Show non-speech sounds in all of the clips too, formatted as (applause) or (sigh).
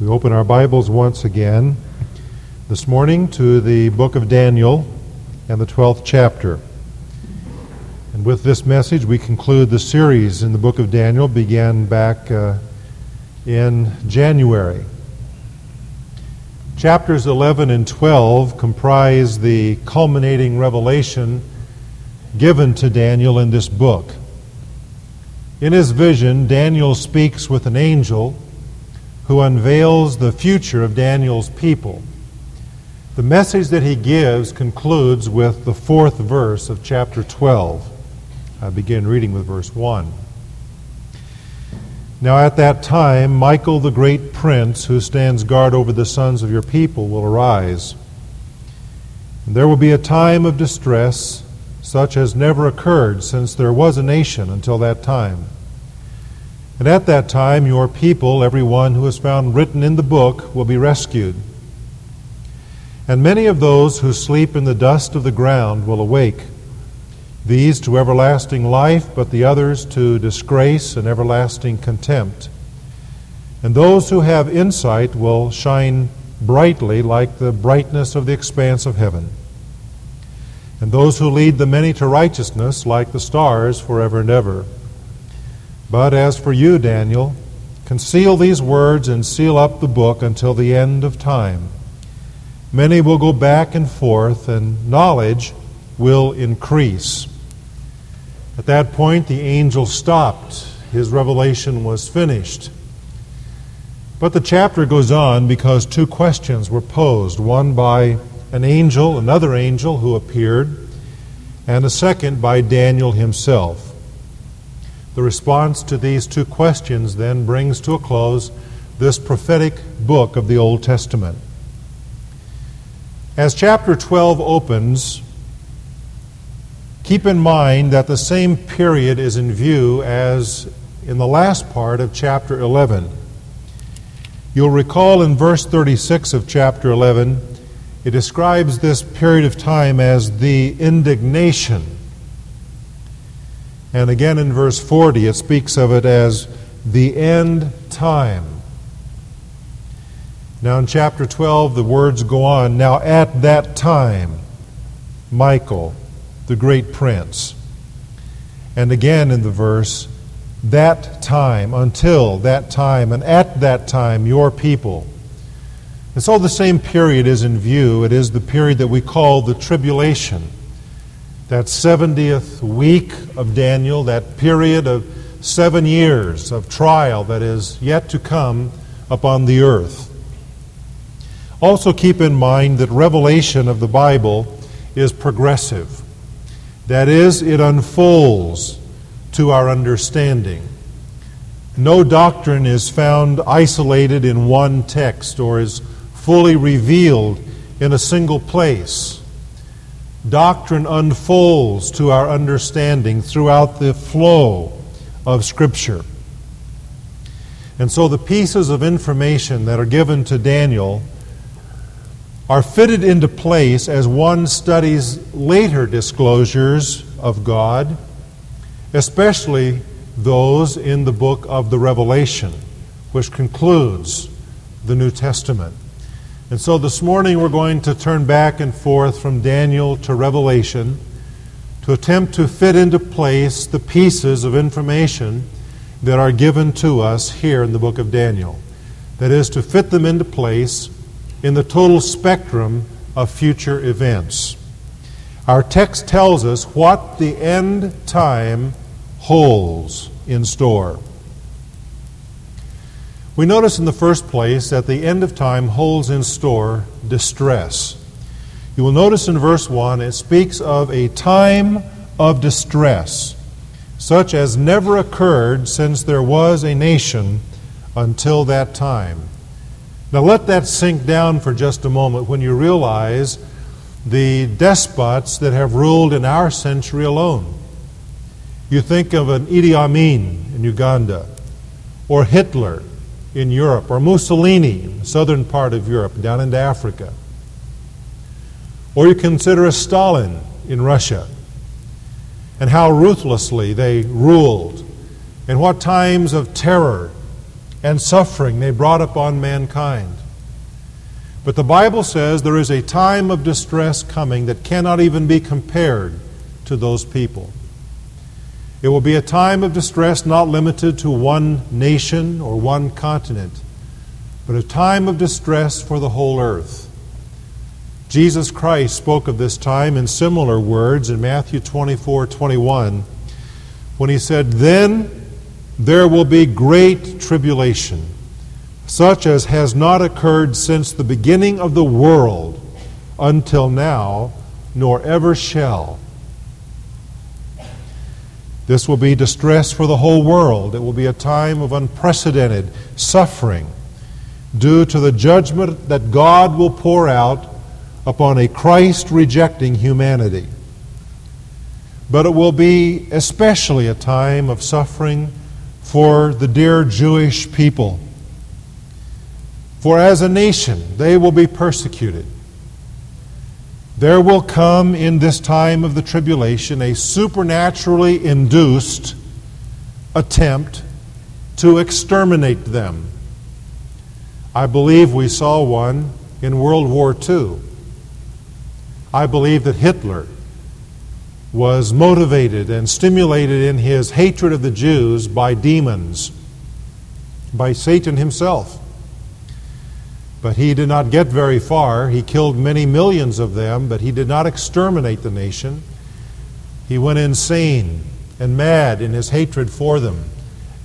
We open our Bibles once again this morning to the book of Daniel and the 12th chapter. And with this message, we conclude the series in the book of Daniel, began back uh, in January. Chapters 11 and 12 comprise the culminating revelation given to Daniel in this book. In his vision, Daniel speaks with an angel who unveils the future of Daniel's people. The message that he gives concludes with the fourth verse of chapter 12. I begin reading with verse 1. Now at that time, Michael the great prince, who stands guard over the sons of your people, will arise. And there will be a time of distress such as never occurred since there was a nation until that time. And at that time, your people, every one who is found written in the book, will be rescued. And many of those who sleep in the dust of the ground will awake, these to everlasting life, but the others to disgrace and everlasting contempt. And those who have insight will shine brightly like the brightness of the expanse of heaven. And those who lead the many to righteousness like the stars forever and ever. But as for you, Daniel, conceal these words and seal up the book until the end of time. Many will go back and forth, and knowledge will increase. At that point, the angel stopped. His revelation was finished. But the chapter goes on because two questions were posed one by an angel, another angel who appeared, and a second by Daniel himself. The response to these two questions then brings to a close this prophetic book of the Old Testament. As chapter 12 opens, keep in mind that the same period is in view as in the last part of chapter 11. You'll recall in verse 36 of chapter 11, it describes this period of time as the indignation and again in verse 40, it speaks of it as the end time. Now in chapter 12, the words go on. Now at that time, Michael, the great prince. And again in the verse, that time, until that time, and at that time, your people. And so the same period is in view. It is the period that we call the tribulation that 70th week of Daniel, that period of seven years of trial that is yet to come upon the earth. Also, keep in mind that revelation of the Bible is progressive. That is, it unfolds to our understanding. No doctrine is found isolated in one text or is fully revealed in a single place doctrine unfolds to our understanding throughout the flow of Scripture. And so the pieces of information that are given to Daniel are fitted into place as one studies later disclosures of God, especially those in the book of the Revelation, which concludes the New Testament. And so this morning we're going to turn back and forth from Daniel to Revelation to attempt to fit into place the pieces of information that are given to us here in the book of Daniel. That is, to fit them into place in the total spectrum of future events. Our text tells us what the end time holds in store. We notice in the first place that the end of time holds in store distress. You will notice in verse 1 it speaks of a time of distress, such as never occurred since there was a nation until that time. Now let that sink down for just a moment when you realize the despots that have ruled in our century alone. You think of an Idi Amin in Uganda, or Hitler in Europe, or Mussolini in the southern part of Europe, down into Africa. Or you consider a Stalin in Russia and how ruthlessly they ruled, and what times of terror and suffering they brought upon mankind. But the Bible says there is a time of distress coming that cannot even be compared to those people. It will be a time of distress not limited to one nation or one continent, but a time of distress for the whole earth. Jesus Christ spoke of this time in similar words in Matthew 24 21 when he said, Then there will be great tribulation, such as has not occurred since the beginning of the world until now, nor ever shall. This will be distress for the whole world. It will be a time of unprecedented suffering due to the judgment that God will pour out upon a Christ rejecting humanity. But it will be especially a time of suffering for the dear Jewish people. For as a nation, they will be persecuted. There will come in this time of the tribulation a supernaturally induced attempt to exterminate them. I believe we saw one in World War II. I believe that Hitler was motivated and stimulated in his hatred of the Jews by demons, by Satan himself. But he did not get very far. He killed many millions of them, but he did not exterminate the nation. He went insane and mad in his hatred for them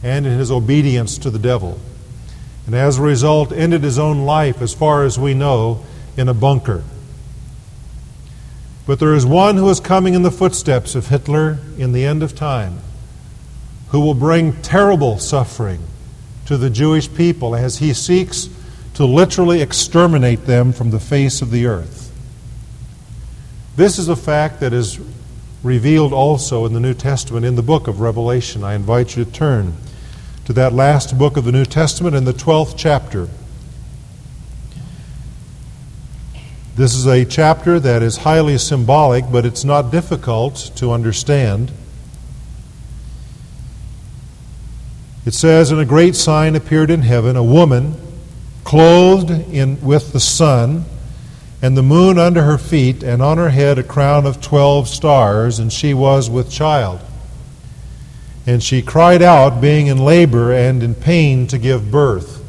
and in his obedience to the devil. And as a result, ended his own life, as far as we know, in a bunker. But there is one who is coming in the footsteps of Hitler in the end of time who will bring terrible suffering to the Jewish people as he seeks to literally exterminate them from the face of the earth. This is a fact that is revealed also in the New Testament in the book of Revelation. I invite you to turn to that last book of the New Testament in the 12th chapter. This is a chapter that is highly symbolic, but it's not difficult to understand. It says, And a great sign appeared in heaven, a woman clothed in, with the sun, and the moon under her feet, and on her head a crown of twelve stars, and she was with child. And she cried out, being in labor and in pain to give birth.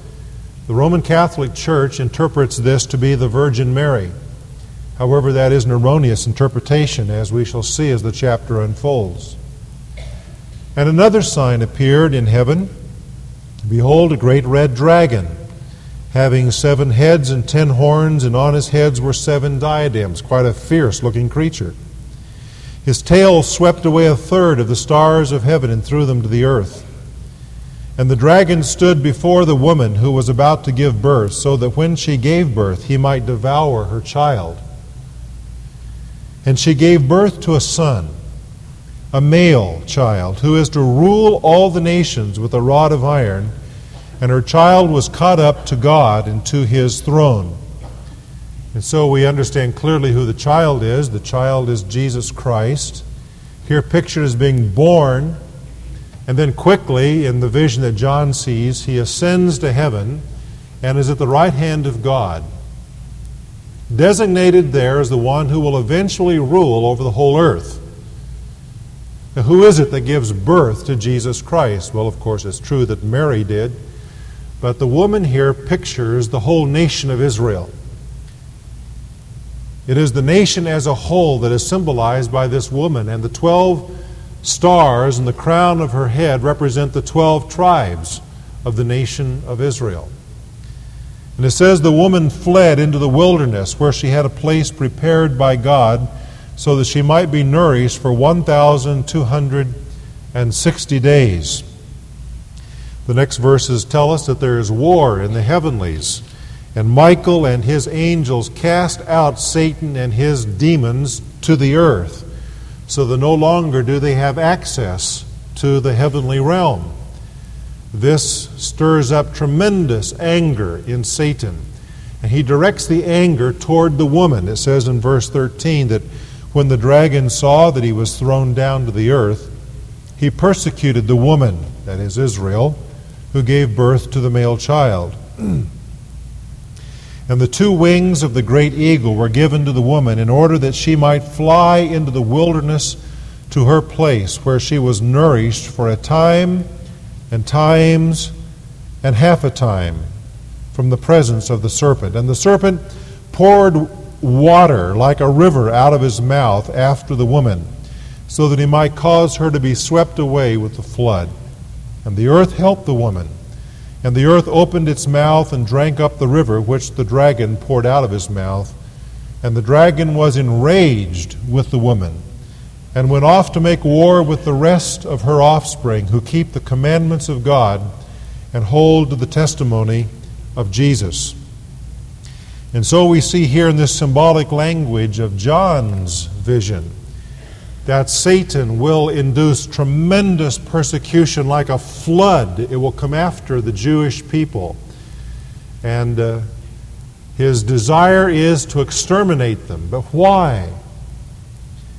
The Roman Catholic Church interprets this to be the Virgin Mary. However, that is an erroneous interpretation, as we shall see as the chapter unfolds. And another sign appeared in heaven Behold, a great red dragon, having seven heads and ten horns, and on his heads were seven diadems. Quite a fierce looking creature. His tail swept away a third of the stars of heaven and threw them to the earth. And the dragon stood before the woman who was about to give birth, so that when she gave birth, he might devour her child. And she gave birth to a son, a male child, who is to rule all the nations with a rod of iron. And her child was caught up to God and to his throne. And so we understand clearly who the child is. The child is Jesus Christ. Here pictured as being born and then quickly, in the vision that John sees, he ascends to heaven and is at the right hand of God. Designated there as the one who will eventually rule over the whole earth. Now, who is it that gives birth to Jesus Christ? Well, of course, it's true that Mary did, but the woman here pictures the whole nation of Israel. It is the nation as a whole that is symbolized by this woman, and the 12 stars in the crown of her head represent the 12 tribes of the nation of Israel. And it says the woman fled into the wilderness where she had a place prepared by God so that she might be nourished for 1,260 days. The next verses tell us that there is war in the heavenlies, and Michael and his angels cast out Satan and his demons to the earth so that no longer do they have access to the heavenly realm. This stirs up tremendous anger in Satan. And he directs the anger toward the woman. It says in verse 13 that when the dragon saw that he was thrown down to the earth, he persecuted the woman, that is Israel, who gave birth to the male child. (clears throat) and the two wings of the great eagle were given to the woman in order that she might fly into the wilderness to her place where she was nourished for a time and times and half a time from the presence of the serpent. And the serpent poured water like a river out of his mouth after the woman, so that he might cause her to be swept away with the flood. And the earth helped the woman. And the earth opened its mouth and drank up the river which the dragon poured out of his mouth. And the dragon was enraged with the woman and went off to make war with the rest of her offspring who keep the commandments of God and hold to the testimony of Jesus. And so we see here in this symbolic language of John's vision that Satan will induce tremendous persecution like a flood. It will come after the Jewish people. And uh, his desire is to exterminate them. But why?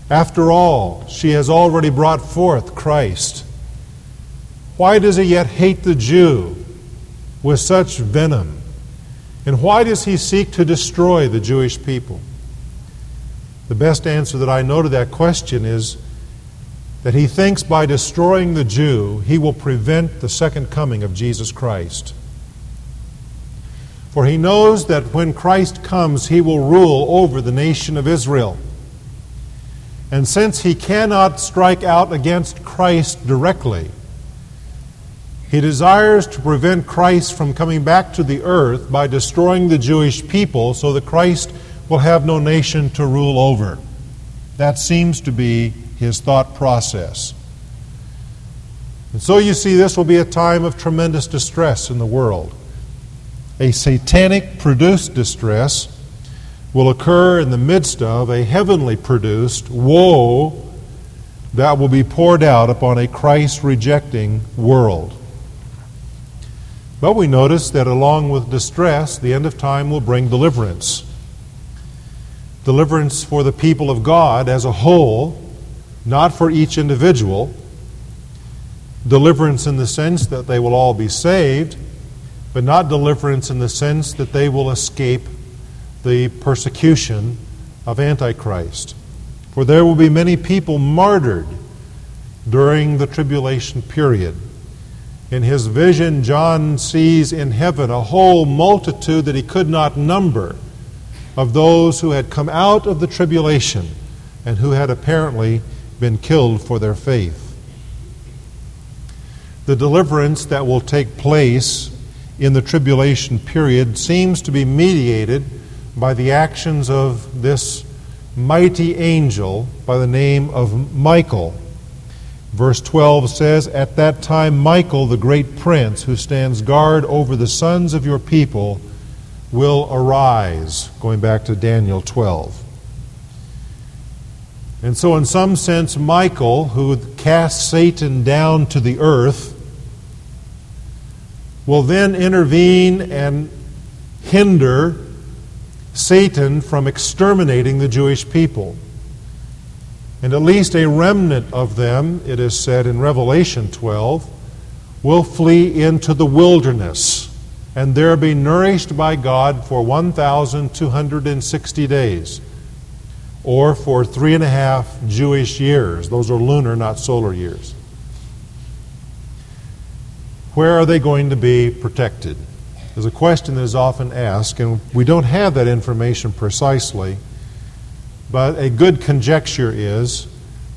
After all, she has already brought forth Christ. Why does he yet hate the Jew with such venom? And why does he seek to destroy the Jewish people? The best answer that I know to that question is that he thinks by destroying the Jew, he will prevent the second coming of Jesus Christ. For he knows that when Christ comes, he will rule over the nation of Israel. And since he cannot strike out against Christ directly, he desires to prevent Christ from coming back to the earth by destroying the Jewish people so that Christ will have no nation to rule over. That seems to be his thought process. And so you see, this will be a time of tremendous distress in the world. A satanic produced distress will occur in the midst of a heavenly produced woe that will be poured out upon a Christ rejecting world. But we notice that along with distress, the end of time will bring deliverance. Deliverance for the people of God as a whole, not for each individual. Deliverance in the sense that they will all be saved, but not deliverance in the sense that they will escape the persecution of Antichrist. For there will be many people martyred during the tribulation period. In his vision, John sees in heaven a whole multitude that he could not number of those who had come out of the tribulation and who had apparently been killed for their faith. The deliverance that will take place in the tribulation period seems to be mediated by the actions of this mighty angel by the name of Michael. Verse 12 says, At that time, Michael, the great prince, who stands guard over the sons of your people, will arise. Going back to Daniel 12. And so, in some sense, Michael, who cast Satan down to the earth, will then intervene and hinder Satan from exterminating the Jewish people. And at least a remnant of them, it is said in Revelation 12, will flee into the wilderness and there be nourished by God for 1,260 days, or for three and a half Jewish years. Those are lunar, not solar years. Where are they going to be protected? is a question that is often asked, and we don't have that information precisely, but a good conjecture is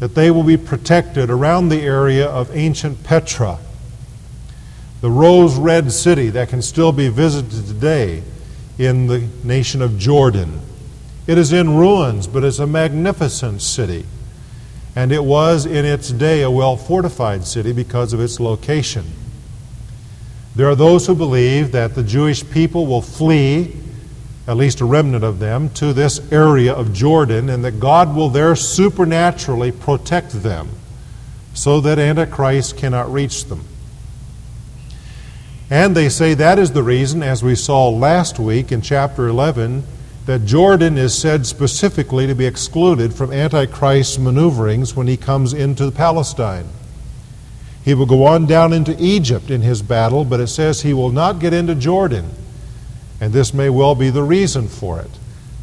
that they will be protected around the area of ancient Petra, the rose red city that can still be visited today in the nation of Jordan. It is in ruins, but it's a magnificent city. And it was in its day a well fortified city because of its location. There are those who believe that the Jewish people will flee, at least a remnant of them, to this area of Jordan, and that God will there supernaturally protect them so that Antichrist cannot reach them. And they say that is the reason, as we saw last week in chapter 11, that Jordan is said specifically to be excluded from Antichrist's maneuverings when he comes into Palestine. He will go on down into Egypt in his battle, but it says he will not get into Jordan. And this may well be the reason for it.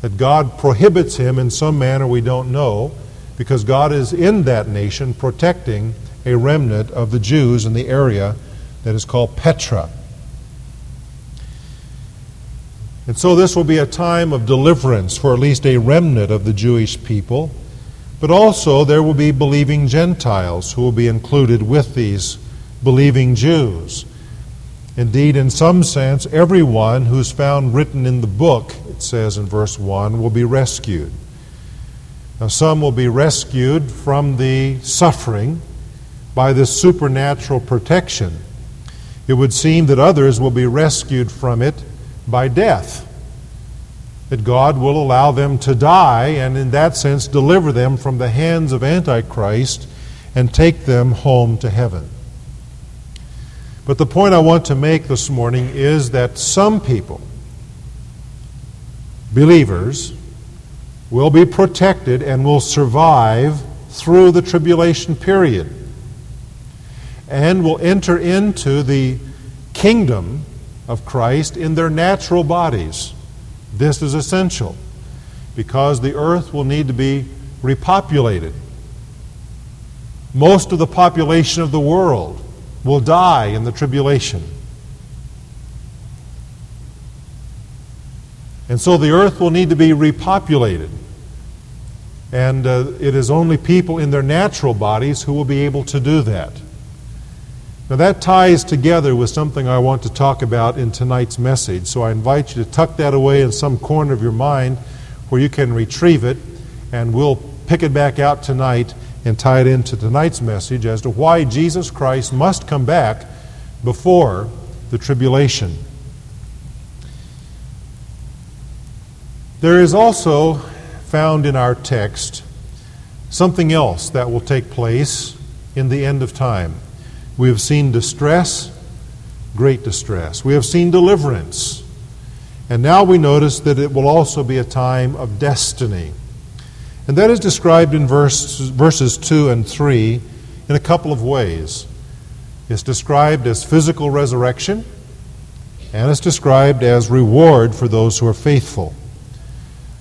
That God prohibits him in some manner we don't know, because God is in that nation protecting a remnant of the Jews in the area that is called Petra. And so this will be a time of deliverance for at least a remnant of the Jewish people. But also there will be believing Gentiles who will be included with these believing Jews. Indeed, in some sense, everyone who's found written in the book, it says in verse 1, will be rescued. Now, some will be rescued from the suffering by this supernatural protection. It would seem that others will be rescued from it by death. That God will allow them to die and, in that sense, deliver them from the hands of Antichrist and take them home to heaven. But the point I want to make this morning is that some people, believers, will be protected and will survive through the tribulation period and will enter into the kingdom of Christ in their natural bodies. This is essential because the earth will need to be repopulated. Most of the population of the world will die in the tribulation. And so the earth will need to be repopulated. And uh, it is only people in their natural bodies who will be able to do that. Now, that ties together with something I want to talk about in tonight's message. So I invite you to tuck that away in some corner of your mind where you can retrieve it, and we'll pick it back out tonight and tie it into tonight's message as to why Jesus Christ must come back before the tribulation. There is also found in our text something else that will take place in the end of time. We have seen distress, great distress. We have seen deliverance. And now we notice that it will also be a time of destiny. And that is described in verse, verses 2 and 3 in a couple of ways. It's described as physical resurrection, and it's described as reward for those who are faithful.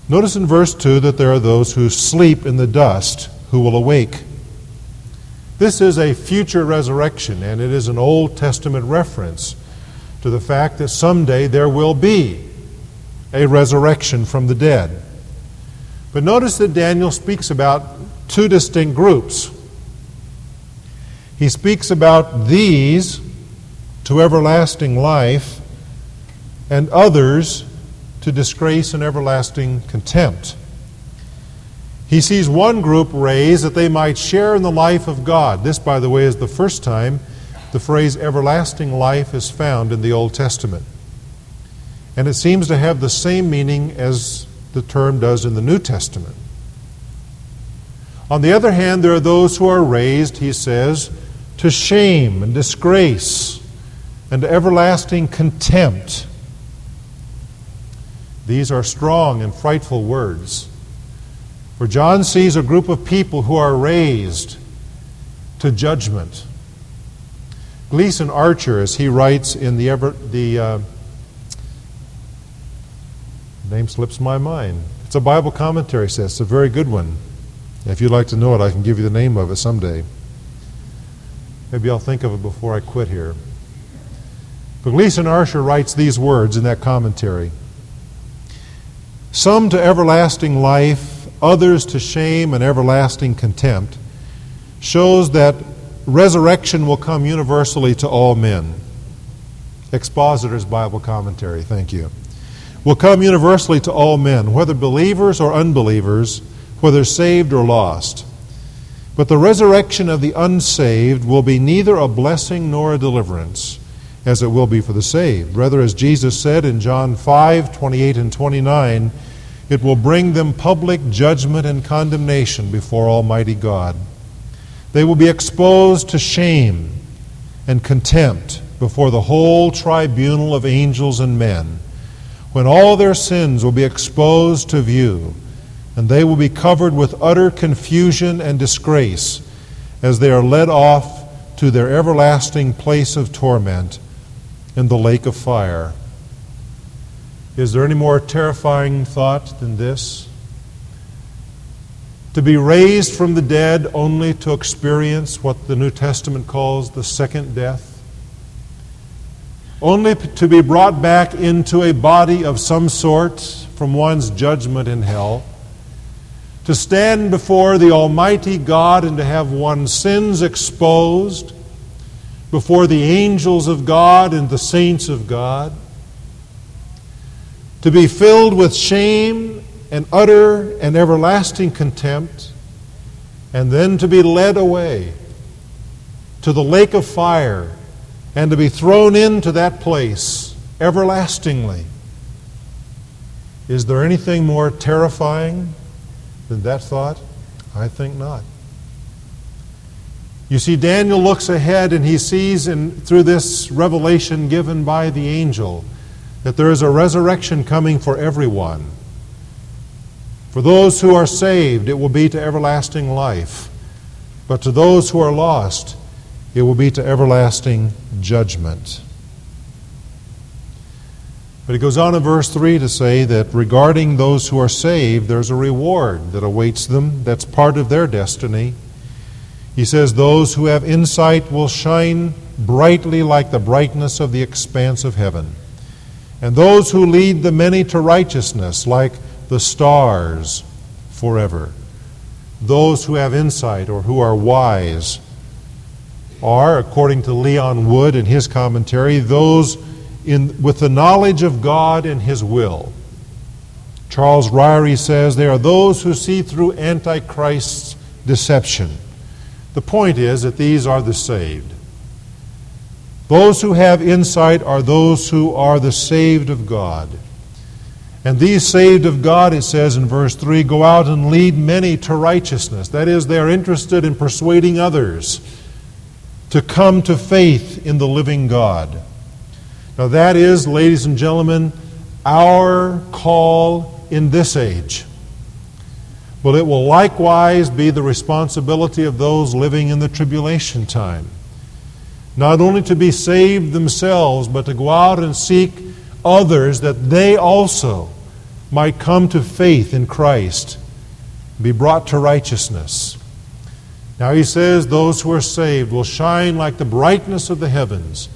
Notice in verse 2 that there are those who sleep in the dust who will awake. This is a future resurrection, and it is an Old Testament reference to the fact that someday there will be a resurrection from the dead. But notice that Daniel speaks about two distinct groups. He speaks about these to everlasting life, and others to disgrace and everlasting contempt. He sees one group raised that they might share in the life of God. This, by the way, is the first time the phrase everlasting life is found in the Old Testament. And it seems to have the same meaning as the term does in the New Testament. On the other hand, there are those who are raised, he says, to shame and disgrace and everlasting contempt. These are strong and frightful words. For John sees a group of people who are raised to judgment. Gleason Archer, as he writes in the, ever, the uh, name slips my mind. It's a Bible commentary, says it's a very good one. If you'd like to know it, I can give you the name of it someday. Maybe I'll think of it before I quit here. But Gleason Archer writes these words in that commentary Some to everlasting life others to shame and everlasting contempt, shows that resurrection will come universally to all men. Expositor's Bible Commentary, thank you. Will come universally to all men, whether believers or unbelievers, whether saved or lost. But the resurrection of the unsaved will be neither a blessing nor a deliverance, as it will be for the saved. Rather, as Jesus said in John 5 28 and 29, it will bring them public judgment and condemnation before Almighty God. They will be exposed to shame and contempt before the whole tribunal of angels and men, when all their sins will be exposed to view, and they will be covered with utter confusion and disgrace as they are led off to their everlasting place of torment in the lake of fire. Is there any more terrifying thought than this? To be raised from the dead only to experience what the New Testament calls the second death? Only to be brought back into a body of some sort from one's judgment in hell? To stand before the Almighty God and to have one's sins exposed before the angels of God and the saints of God? To be filled with shame and utter and everlasting contempt, and then to be led away to the lake of fire and to be thrown into that place everlastingly. Is there anything more terrifying than that thought? I think not. You see, Daniel looks ahead and he sees in, through this revelation given by the angel that there is a resurrection coming for everyone. For those who are saved, it will be to everlasting life. But to those who are lost, it will be to everlasting judgment. But he goes on in verse 3 to say that regarding those who are saved, there's a reward that awaits them. That's part of their destiny. He says, Those who have insight will shine brightly like the brightness of the expanse of heaven and those who lead the many to righteousness, like the stars forever. Those who have insight or who are wise are, according to Leon Wood in his commentary, those in, with the knowledge of God and His will. Charles Ryrie says they are those who see through Antichrist's deception. The point is that these are the saved. Those who have insight are those who are the saved of God. And these saved of God, it says in verse 3, go out and lead many to righteousness. That is, they are interested in persuading others to come to faith in the living God. Now, that is, ladies and gentlemen, our call in this age. But it will likewise be the responsibility of those living in the tribulation time not only to be saved themselves, but to go out and seek others that they also might come to faith in Christ, be brought to righteousness. Now he says, Those who are saved will shine like the brightness of the heavens,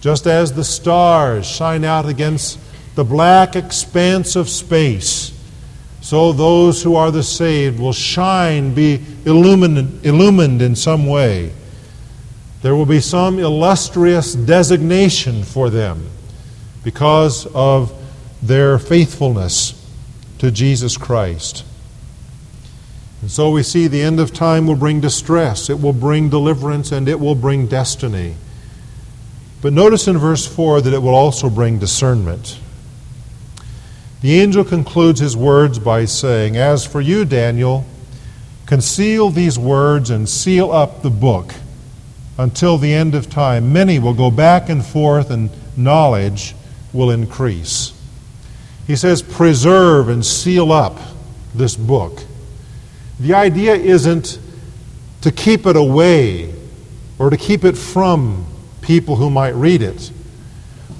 just as the stars shine out against the black expanse of space. So those who are the saved will shine, be illumined, illumined in some way there will be some illustrious designation for them because of their faithfulness to Jesus Christ. And so we see the end of time will bring distress, it will bring deliverance, and it will bring destiny. But notice in verse 4 that it will also bring discernment. The angel concludes his words by saying, As for you, Daniel, conceal these words and seal up the book until the end of time. Many will go back and forth, and knowledge will increase. He says, preserve and seal up this book. The idea isn't to keep it away or to keep it from people who might read it,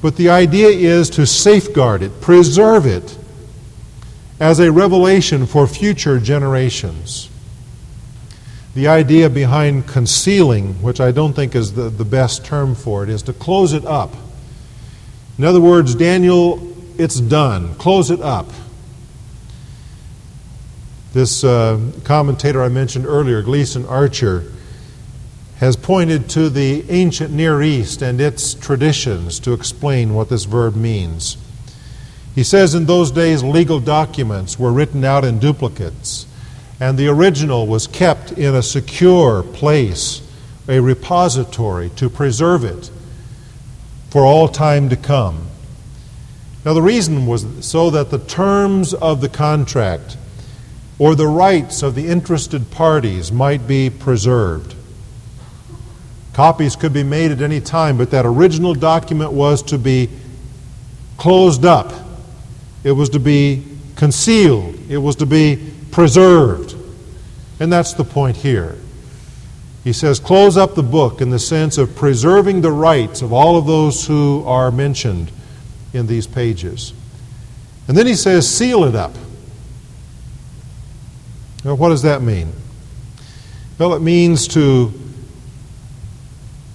but the idea is to safeguard it, preserve it as a revelation for future generations. The idea behind concealing, which I don't think is the, the best term for it, is to close it up. In other words, Daniel, it's done. Close it up. This uh, commentator I mentioned earlier, Gleason Archer, has pointed to the ancient Near East and its traditions to explain what this verb means. He says in those days legal documents were written out in duplicates and the original was kept in a secure place, a repository to preserve it for all time to come. Now, the reason was so that the terms of the contract or the rights of the interested parties might be preserved. Copies could be made at any time, but that original document was to be closed up. It was to be concealed. It was to be preserved. And that's the point here. He says, close up the book in the sense of preserving the rights of all of those who are mentioned in these pages. And then he says, seal it up. Now, what does that mean? Well, it means to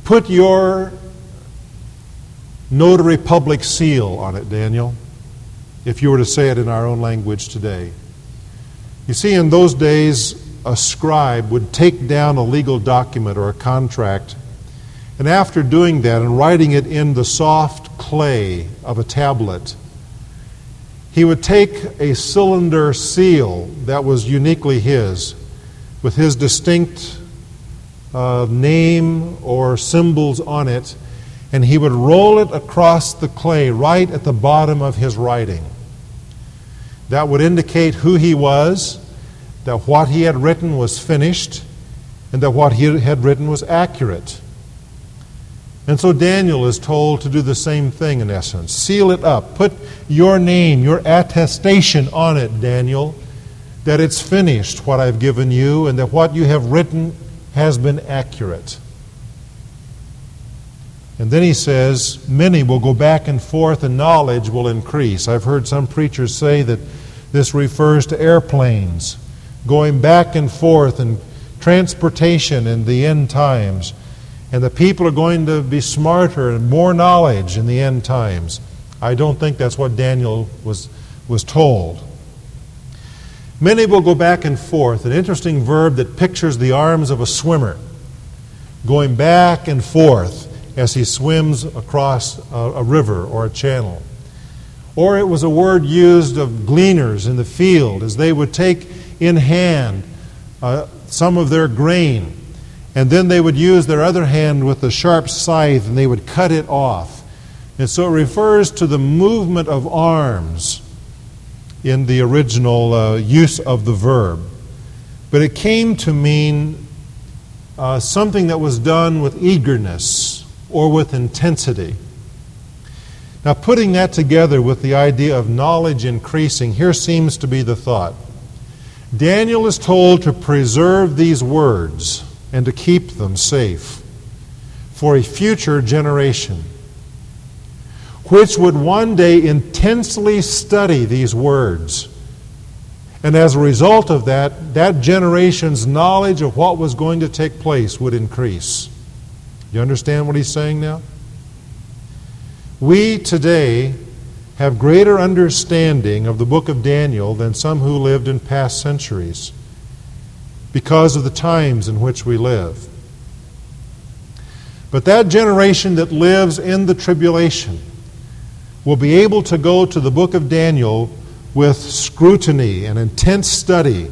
put your notary public seal on it, Daniel, if you were to say it in our own language today. You see, in those days, a scribe would take down a legal document or a contract, and after doing that and writing it in the soft clay of a tablet, he would take a cylinder seal that was uniquely his, with his distinct uh, name or symbols on it, and he would roll it across the clay right at the bottom of his writing. That would indicate who he was, that what he had written was finished, and that what he had written was accurate. And so Daniel is told to do the same thing in essence. Seal it up. Put your name, your attestation on it, Daniel, that it's finished, what I've given you, and that what you have written has been accurate. And then he says, Many will go back and forth, and knowledge will increase. I've heard some preachers say that this refers to airplanes going back and forth and transportation in the end times and the people are going to be smarter and more knowledge in the end times. I don't think that's what Daniel was, was told. Many will go back and forth, an interesting verb that pictures the arms of a swimmer going back and forth as he swims across a, a river or a channel. Or it was a word used of gleaners in the field as they would take in hand uh, some of their grain and then they would use their other hand with the sharp scythe and they would cut it off. And so it refers to the movement of arms in the original uh, use of the verb. But it came to mean uh, something that was done with eagerness or with intensity. Now, putting that together with the idea of knowledge increasing, here seems to be the thought. Daniel is told to preserve these words and to keep them safe for a future generation, which would one day intensely study these words. And as a result of that, that generation's knowledge of what was going to take place would increase. You understand what he's saying now? We today have greater understanding of the book of Daniel than some who lived in past centuries because of the times in which we live. But that generation that lives in the tribulation will be able to go to the book of Daniel with scrutiny and intense study,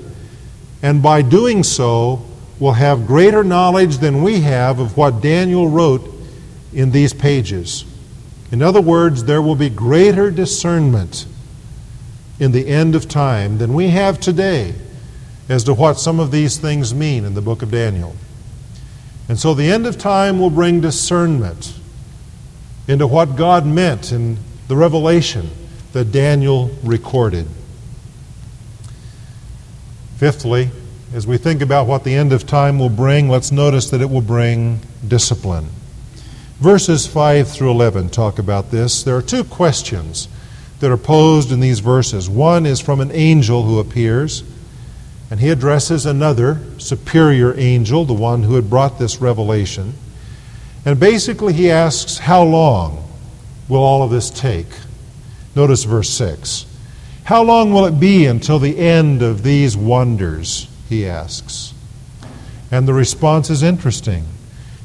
and by doing so, will have greater knowledge than we have of what Daniel wrote in these pages. In other words, there will be greater discernment in the end of time than we have today as to what some of these things mean in the book of Daniel. And so the end of time will bring discernment into what God meant in the revelation that Daniel recorded. Fifthly, as we think about what the end of time will bring, let's notice that it will bring discipline. Verses 5 through 11 talk about this. There are two questions that are posed in these verses. One is from an angel who appears, and he addresses another superior angel, the one who had brought this revelation. And basically, he asks, How long will all of this take? Notice verse 6. How long will it be until the end of these wonders? He asks. And the response is interesting.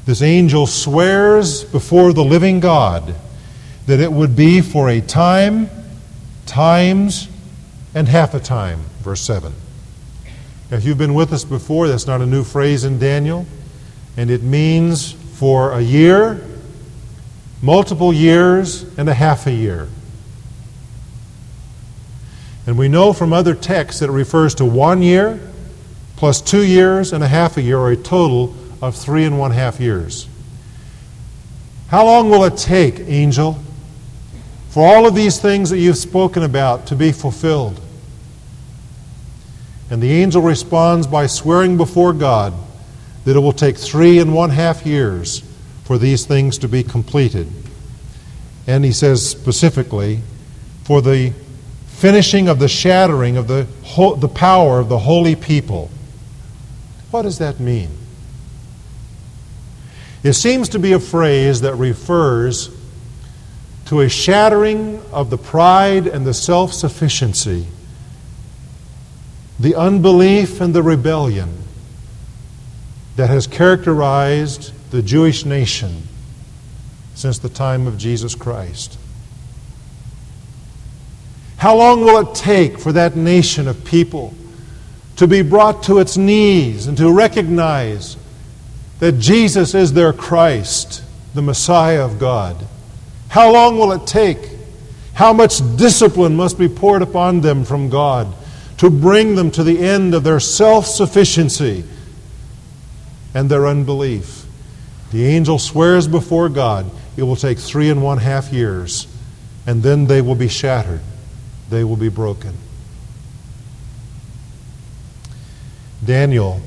This angel swears before the living God that it would be for a time, times, and half a time. Verse 7. If you've been with us before, that's not a new phrase in Daniel. And it means for a year, multiple years, and a half a year. And we know from other texts that it refers to one year plus two years and a half a year, or a total of three and one half years. How long will it take, angel, for all of these things that you've spoken about to be fulfilled? And the angel responds by swearing before God that it will take three and one half years for these things to be completed. And he says specifically, for the finishing of the shattering of the, the power of the holy people. What does that mean? It seems to be a phrase that refers to a shattering of the pride and the self sufficiency, the unbelief and the rebellion that has characterized the Jewish nation since the time of Jesus Christ. How long will it take for that nation of people to be brought to its knees and to recognize that Jesus is their Christ, the Messiah of God? How long will it take? How much discipline must be poured upon them from God to bring them to the end of their self sufficiency and their unbelief? The angel swears before God it will take three and one half years, and then they will be shattered they will be broken. Daniel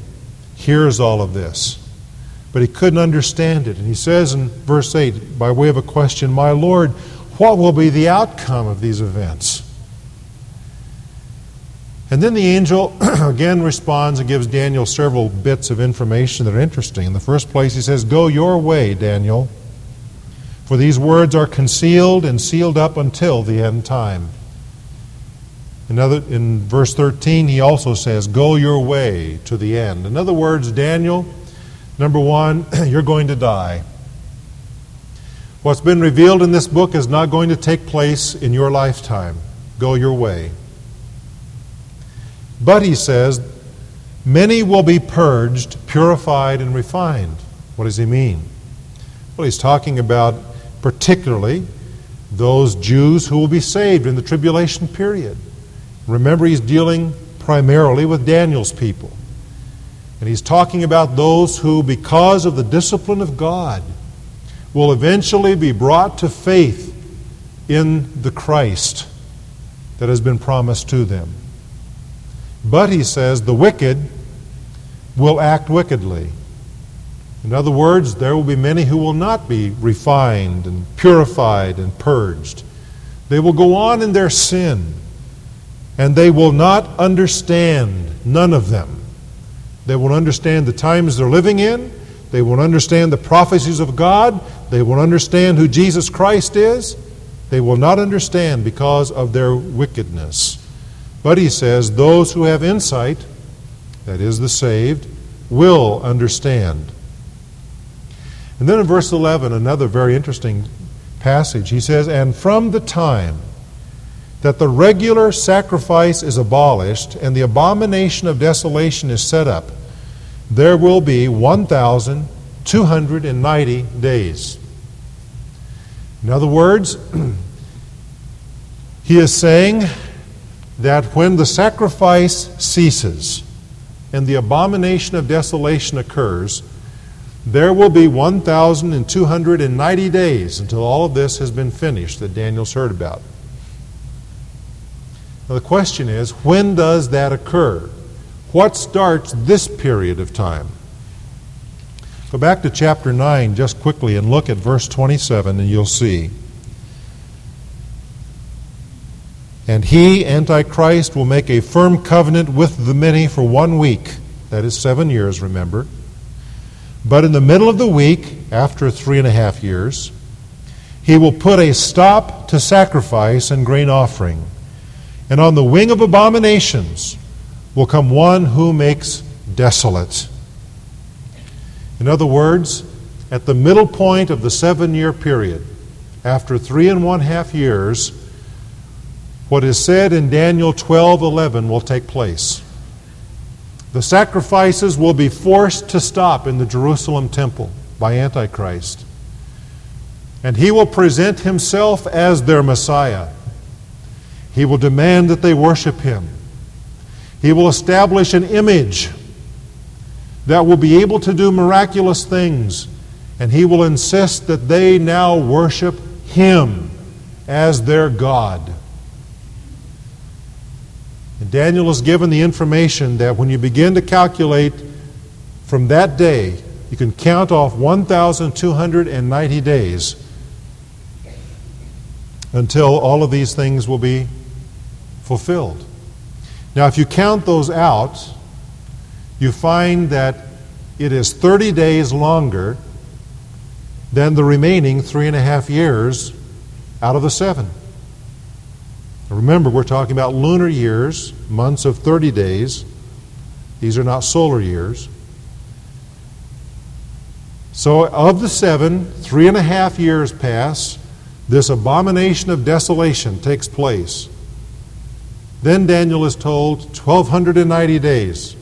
hears all of this, but he couldn't understand it. And he says in verse 8, by way of a question, My Lord, what will be the outcome of these events? And then the angel (clears throat) again responds and gives Daniel several bits of information that are interesting. In the first place, he says, Go your way, Daniel, for these words are concealed and sealed up until the end time. In, in verse 13, he also says, Go your way to the end. In other words, Daniel, number one, (clears throat) you're going to die. What's been revealed in this book is not going to take place in your lifetime. Go your way. But, he says, many will be purged, purified, and refined. What does he mean? Well, he's talking about particularly those Jews who will be saved in the tribulation period. Remember, he's dealing primarily with Daniel's people. And he's talking about those who, because of the discipline of God, will eventually be brought to faith in the Christ that has been promised to them. But, he says, the wicked will act wickedly. In other words, there will be many who will not be refined and purified and purged. They will go on in their sin and they will not understand, none of them. They will understand the times they're living in. They will understand the prophecies of God. They will understand who Jesus Christ is. They will not understand because of their wickedness. But he says, those who have insight, that is, the saved, will understand. And then in verse 11, another very interesting passage, he says, And from the time that the regular sacrifice is abolished and the abomination of desolation is set up, there will be 1,290 days. In other words, (clears throat) he is saying that when the sacrifice ceases and the abomination of desolation occurs, there will be 1,290 days until all of this has been finished that Daniel's heard about. Now, the question is when does that occur? What starts this period of time? Go back to chapter 9 just quickly and look at verse 27, and you'll see. And he, Antichrist, will make a firm covenant with the many for one week. That is seven years, remember. But in the middle of the week, after three and a half years, he will put a stop to sacrifice and grain offering and on the wing of abominations will come one who makes desolate. In other words, at the middle point of the seven year period, after three and one half years, what is said in Daniel 12 11 will take place. The sacrifices will be forced to stop in the Jerusalem temple by Antichrist. And he will present himself as their Messiah. He will demand that they worship him. He will establish an image that will be able to do miraculous things. And he will insist that they now worship him as their God. And Daniel is given the information that when you begin to calculate from that day, you can count off 1,290 days until all of these things will be fulfilled. Now, if you count those out, you find that it is 30 days longer than the remaining three and a half years out of the seven. Remember, we're talking about lunar years, months of 30 days. These are not solar years. So, of the seven, three and a half years pass. This abomination of desolation takes place. Then Daniel is told 1,290 days.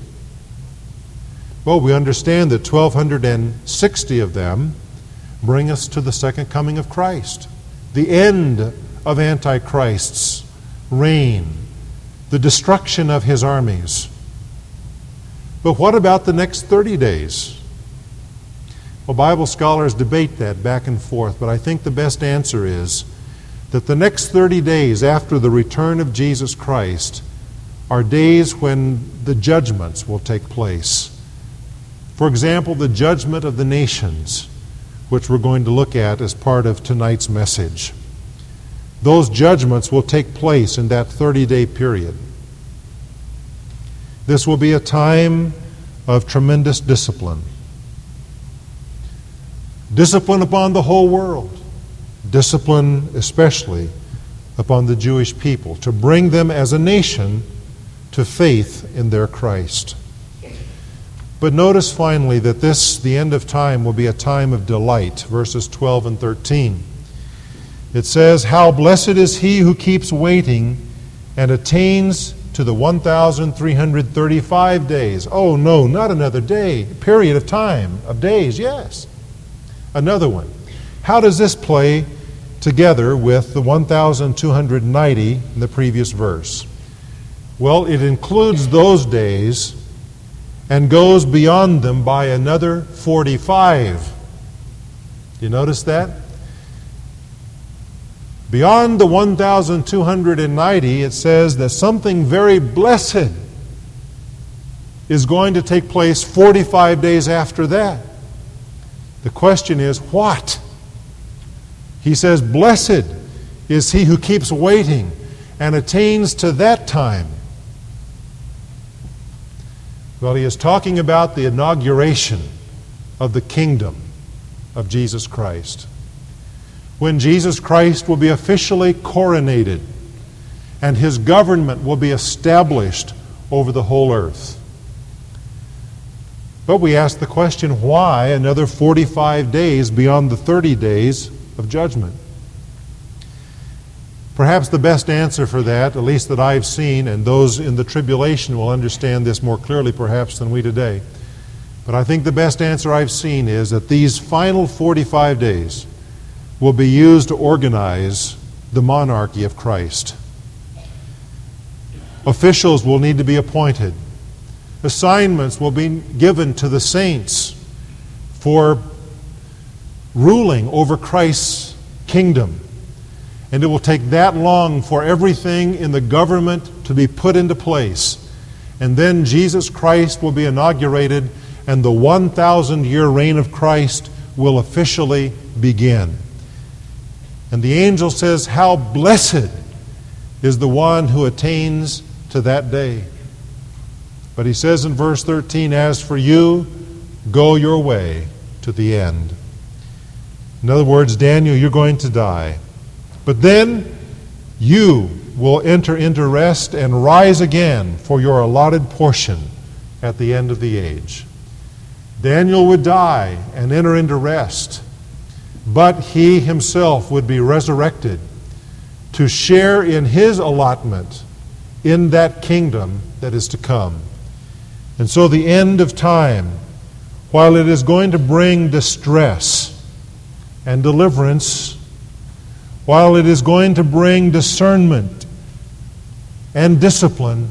Well, we understand that 1,260 of them bring us to the second coming of Christ, the end of Antichrist's reign, the destruction of his armies. But what about the next 30 days? Well, Bible scholars debate that back and forth, but I think the best answer is that the next 30 days after the return of Jesus Christ are days when the judgments will take place. For example, the judgment of the nations, which we're going to look at as part of tonight's message. Those judgments will take place in that 30 day period. This will be a time of tremendous discipline. Discipline upon the whole world. Discipline, especially upon the Jewish people, to bring them as a nation to faith in their Christ. But notice finally that this, the end of time, will be a time of delight, verses 12 and 13. It says, How blessed is he who keeps waiting and attains to the 1,335 days. Oh, no, not another day, period of time, of days, yes. Another one. How does this play together with the 1,290 in the previous verse? Well, it includes those days and goes beyond them by another 45. You notice that? Beyond the 1,290, it says that something very blessed is going to take place 45 days after that. The question is, what? He says, Blessed is he who keeps waiting and attains to that time. Well, he is talking about the inauguration of the kingdom of Jesus Christ when Jesus Christ will be officially coronated and his government will be established over the whole earth. But we ask the question why another 45 days beyond the 30 days of judgment? Perhaps the best answer for that, at least that I've seen, and those in the tribulation will understand this more clearly perhaps than we today. But I think the best answer I've seen is that these final 45 days will be used to organize the monarchy of Christ. Officials will need to be appointed. Assignments will be given to the saints for ruling over Christ's kingdom. And it will take that long for everything in the government to be put into place. And then Jesus Christ will be inaugurated, and the 1,000 year reign of Christ will officially begin. And the angel says, How blessed is the one who attains to that day. But he says in verse 13, As for you, go your way to the end. In other words, Daniel, you're going to die. But then you will enter into rest and rise again for your allotted portion at the end of the age. Daniel would die and enter into rest but he himself would be resurrected to share in his allotment in that kingdom that is to come. And so the end of time, while it is going to bring distress and deliverance, while it is going to bring discernment and discipline,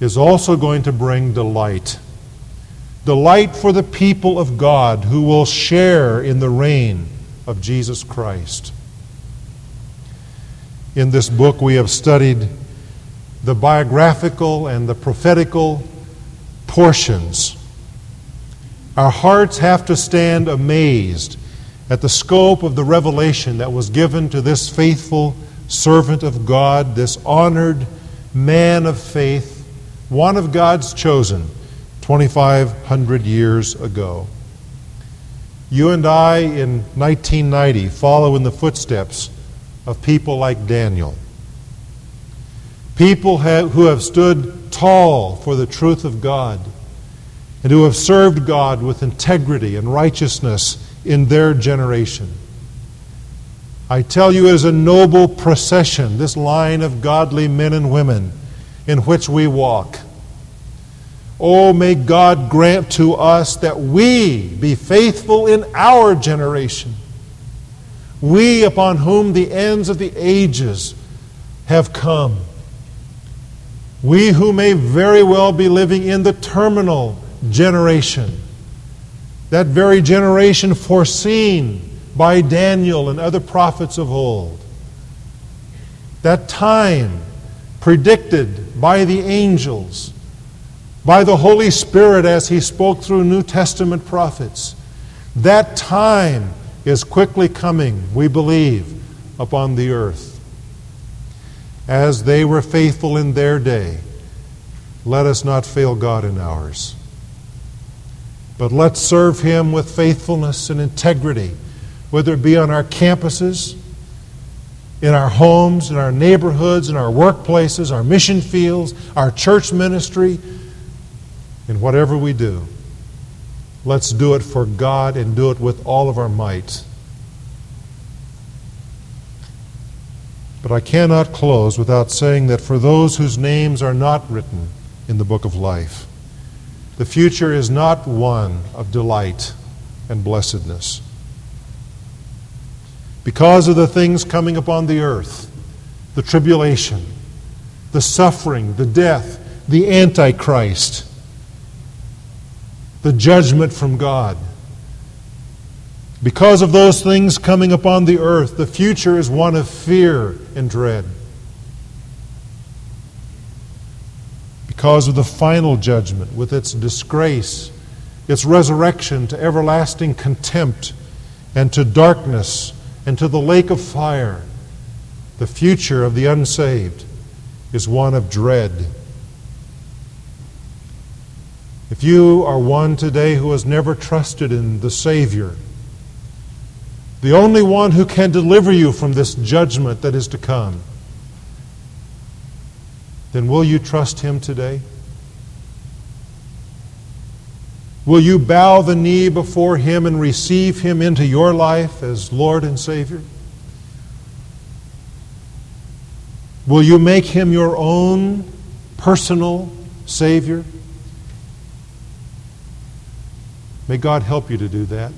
is also going to bring delight. Delight for the people of God who will share in the reign of Jesus Christ. In this book, we have studied the biographical and the prophetical portions Our hearts have to stand amazed at the scope of the revelation that was given to this faithful servant of God, this honored man of faith, one of God's chosen 2,500 years ago. You and I in 1990 follow in the footsteps of people like Daniel. People have, who have stood tall for the truth of God and who have served God with integrity and righteousness in their generation. I tell you, it is a noble procession, this line of godly men and women in which we walk. Oh, may God grant to us that we be faithful in our generation. We upon whom the ends of the ages have come. We who may very well be living in the terminal generation. That very generation foreseen by Daniel and other prophets of old. That time predicted by the angels by the Holy Spirit as He spoke through New Testament prophets. That time is quickly coming, we believe, upon the earth. As they were faithful in their day, let us not fail God in ours. But let's serve Him with faithfulness and integrity, whether it be on our campuses, in our homes, in our neighborhoods, in our workplaces, our mission fields, our church ministry, in whatever we do, let's do it for God and do it with all of our might. But I cannot close without saying that for those whose names are not written in the book of life, the future is not one of delight and blessedness. Because of the things coming upon the earth, the tribulation, the suffering, the death, the Antichrist, the judgment from God. Because of those things coming upon the earth, the future is one of fear and dread. Because of the final judgment, with its disgrace, its resurrection to everlasting contempt, and to darkness, and to the lake of fire, the future of the unsaved is one of dread. If you are one today who has never trusted in the Savior, the only one who can deliver you from this judgment that is to come, then will you trust Him today? Will you bow the knee before Him and receive Him into your life as Lord and Savior? Will you make Him your own personal Savior? May God help you to do that.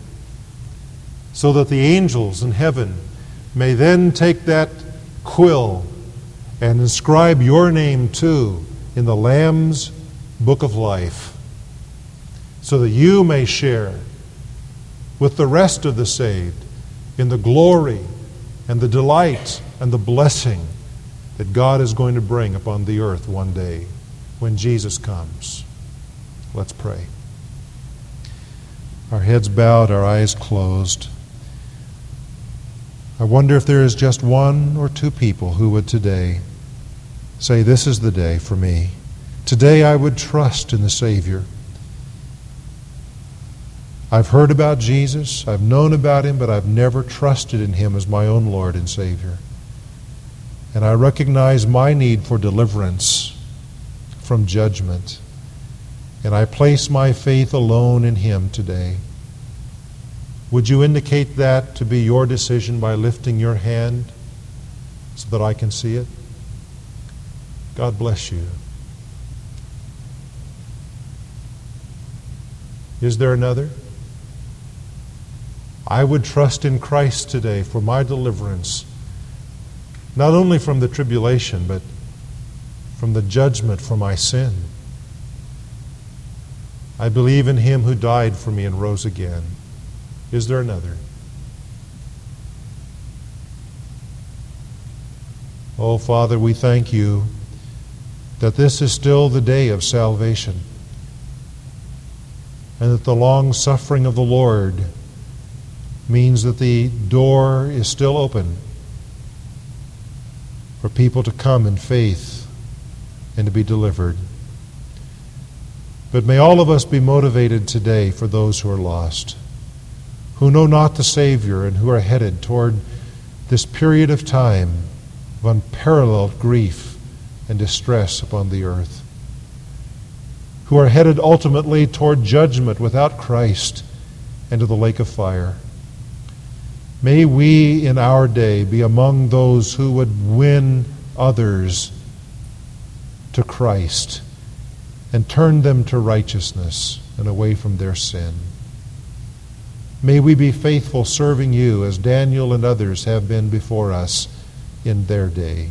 So that the angels in heaven may then take that quill and inscribe your name too in the Lamb's book of life. So that you may share with the rest of the saved in the glory and the delight and the blessing that God is going to bring upon the earth one day when Jesus comes. Let's pray our heads bowed, our eyes closed. I wonder if there is just one or two people who would today say, This is the day for me. Today I would trust in the Savior. I've heard about Jesus, I've known about him, but I've never trusted in him as my own Lord and Savior. And I recognize my need for deliverance from judgment. And I place my faith alone in Him today. Would you indicate that to be your decision by lifting your hand so that I can see it? God bless you. Is there another? I would trust in Christ today for my deliverance, not only from the tribulation, but from the judgment for my sin. I believe in him who died for me and rose again. Is there another? Oh, Father, we thank you that this is still the day of salvation. and that the long suffering of the Lord means that the door is still open for people to come in faith and to be delivered. But may all of us be motivated today for those who are lost, who know not the Savior, and who are headed toward this period of time of unparalleled grief and distress upon the earth, who are headed ultimately toward judgment without Christ and to the lake of fire. May we in our day be among those who would win others to Christ and turn them to righteousness and away from their sin. May we be faithful serving you as Daniel and others have been before us in their day.